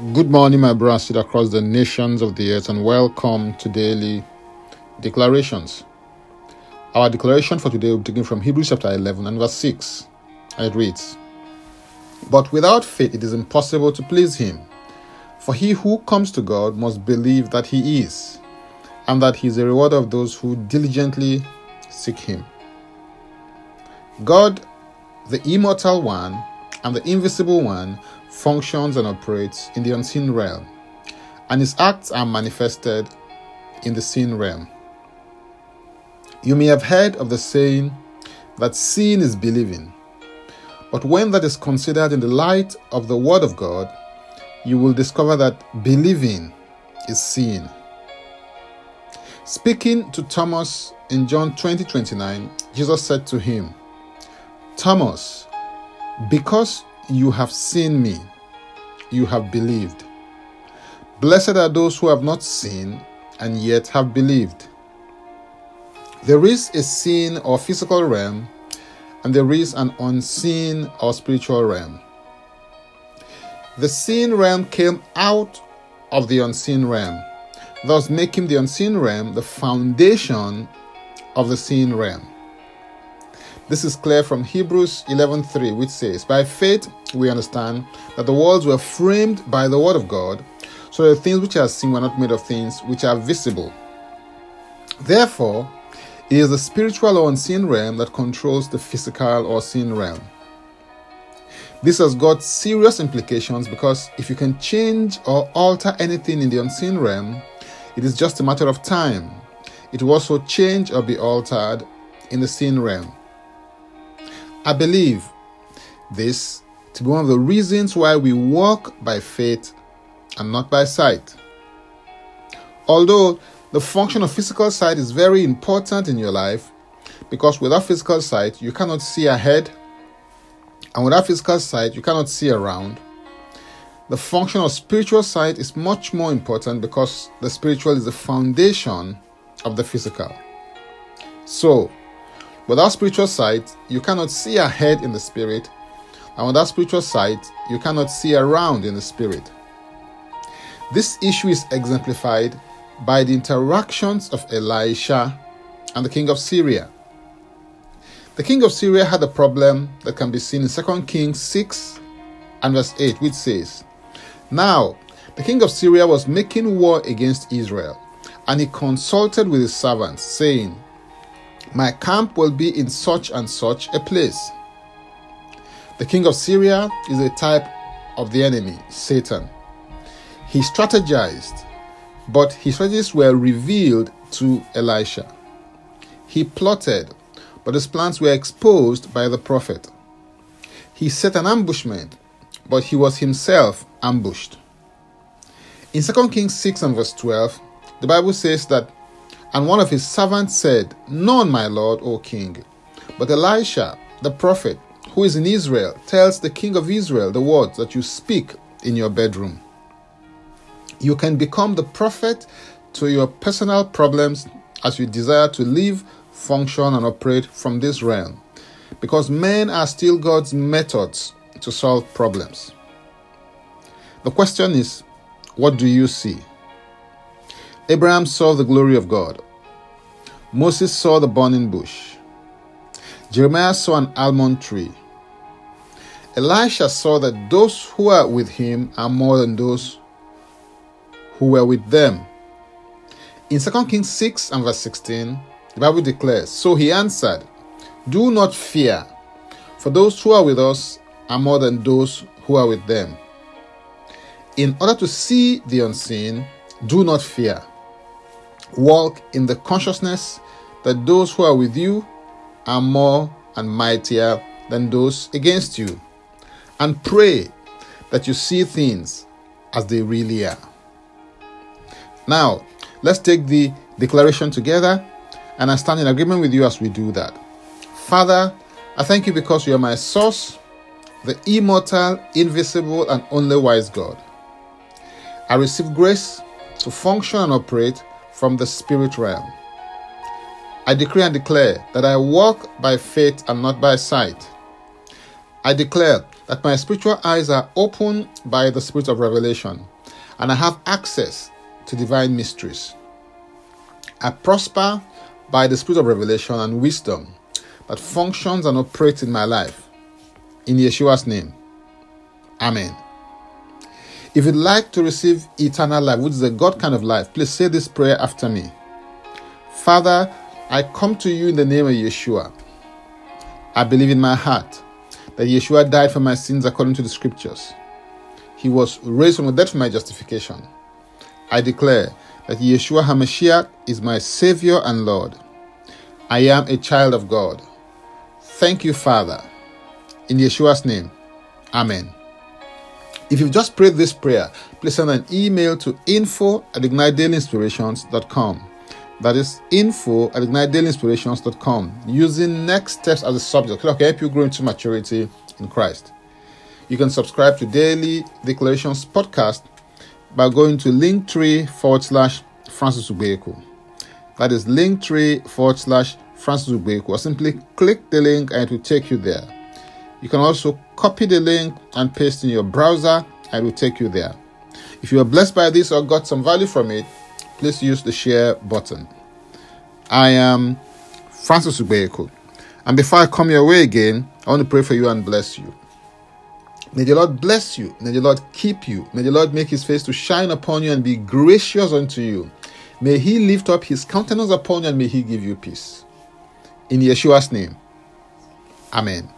Good morning, my brothers across the nations of the earth, and welcome to daily declarations. Our declaration for today will be taken from Hebrews chapter 11 and verse 6. It reads But without faith it is impossible to please Him. For he who comes to God must believe that He is, and that He is a rewarder of those who diligently seek Him. God, the immortal one, and the invisible one functions and operates in the unseen realm, and his acts are manifested in the seen realm. You may have heard of the saying that seeing is believing, but when that is considered in the light of the Word of God, you will discover that believing is seeing. Speaking to Thomas in John 20 29, Jesus said to him, Thomas, because you have seen me, you have believed. Blessed are those who have not seen and yet have believed. There is a seen or physical realm, and there is an unseen or spiritual realm. The seen realm came out of the unseen realm, thus making the unseen realm the foundation of the seen realm. This is clear from Hebrews 11:3 which says, "By faith we understand that the worlds were framed by the word of God, so the things which are seen were not made of things which are visible." Therefore, it is the spiritual or unseen realm that controls the physical or seen realm. This has got serious implications because if you can change or alter anything in the unseen realm, it is just a matter of time. It will also change or be altered in the seen realm. I believe this to be one of the reasons why we walk by faith and not by sight. Although the function of physical sight is very important in your life, because without physical sight, you cannot see ahead, and without physical sight, you cannot see around. The function of spiritual sight is much more important because the spiritual is the foundation of the physical. So, Without spiritual sight, you cannot see ahead in the spirit, and without spiritual sight, you cannot see around in the spirit. This issue is exemplified by the interactions of Elisha and the king of Syria. The king of Syria had a problem that can be seen in 2 Kings 6 and verse 8, which says, Now the king of Syria was making war against Israel, and he consulted with his servants, saying, my camp will be in such and such a place. The king of Syria is a type of the enemy, Satan. He strategized, but his strategies were revealed to Elisha. He plotted, but his plans were exposed by the prophet. He set an ambushment, but he was himself ambushed. In 2 Kings 6 and verse 12, the Bible says that and one of his servants said, None, my lord, O king. But Elisha, the prophet, who is in Israel, tells the king of Israel the words that you speak in your bedroom. You can become the prophet to your personal problems as you desire to live, function, and operate from this realm. Because men are still God's methods to solve problems. The question is, what do you see? Abraham saw the glory of God. Moses saw the burning bush. Jeremiah saw an almond tree. Elisha saw that those who are with him are more than those who were with them. In 2 Kings 6 and verse 16, the Bible declares, So he answered, Do not fear, for those who are with us are more than those who are with them. In order to see the unseen, do not fear. Walk in the consciousness that those who are with you are more and mightier than those against you. And pray that you see things as they really are. Now, let's take the declaration together, and I stand in agreement with you as we do that. Father, I thank you because you are my source, the immortal, invisible, and only wise God. I receive grace to function and operate from the spirit realm. I decree and declare that I walk by faith and not by sight. I declare that my spiritual eyes are open by the spirit of revelation and I have access to divine mysteries. I prosper by the spirit of revelation and wisdom that functions and operates in my life. In Yeshua's name. Amen. If you'd like to receive eternal life, which is a God kind of life, please say this prayer after me. Father, I come to you in the name of Yeshua. I believe in my heart that Yeshua died for my sins according to the scriptures. He was raised from the dead for my justification. I declare that Yeshua HaMashiach is my Savior and Lord. I am a child of God. Thank you, Father. In Yeshua's name, Amen. If you've just prayed this prayer, please send an email to info at ignitedailyinspirations.com. That is info at ignitedailyinspirations.com using next steps as a subject to help you grow into maturity in Christ. You can subscribe to Daily Declarations podcast by going to linktree forward slash Francis Ubeku. That is linktree forward slash Francis Ubeku. Or simply click the link and it will take you there. You can also copy the link and paste in your browser and it will take you there. If you are blessed by this or got some value from it, please use the share button. I am Francis Ubeku. And before I come your way again, I want to pray for you and bless you. May the Lord bless you. May the Lord keep you. May the Lord make his face to shine upon you and be gracious unto you. May he lift up his countenance upon you and may he give you peace. In Yeshua's name. Amen.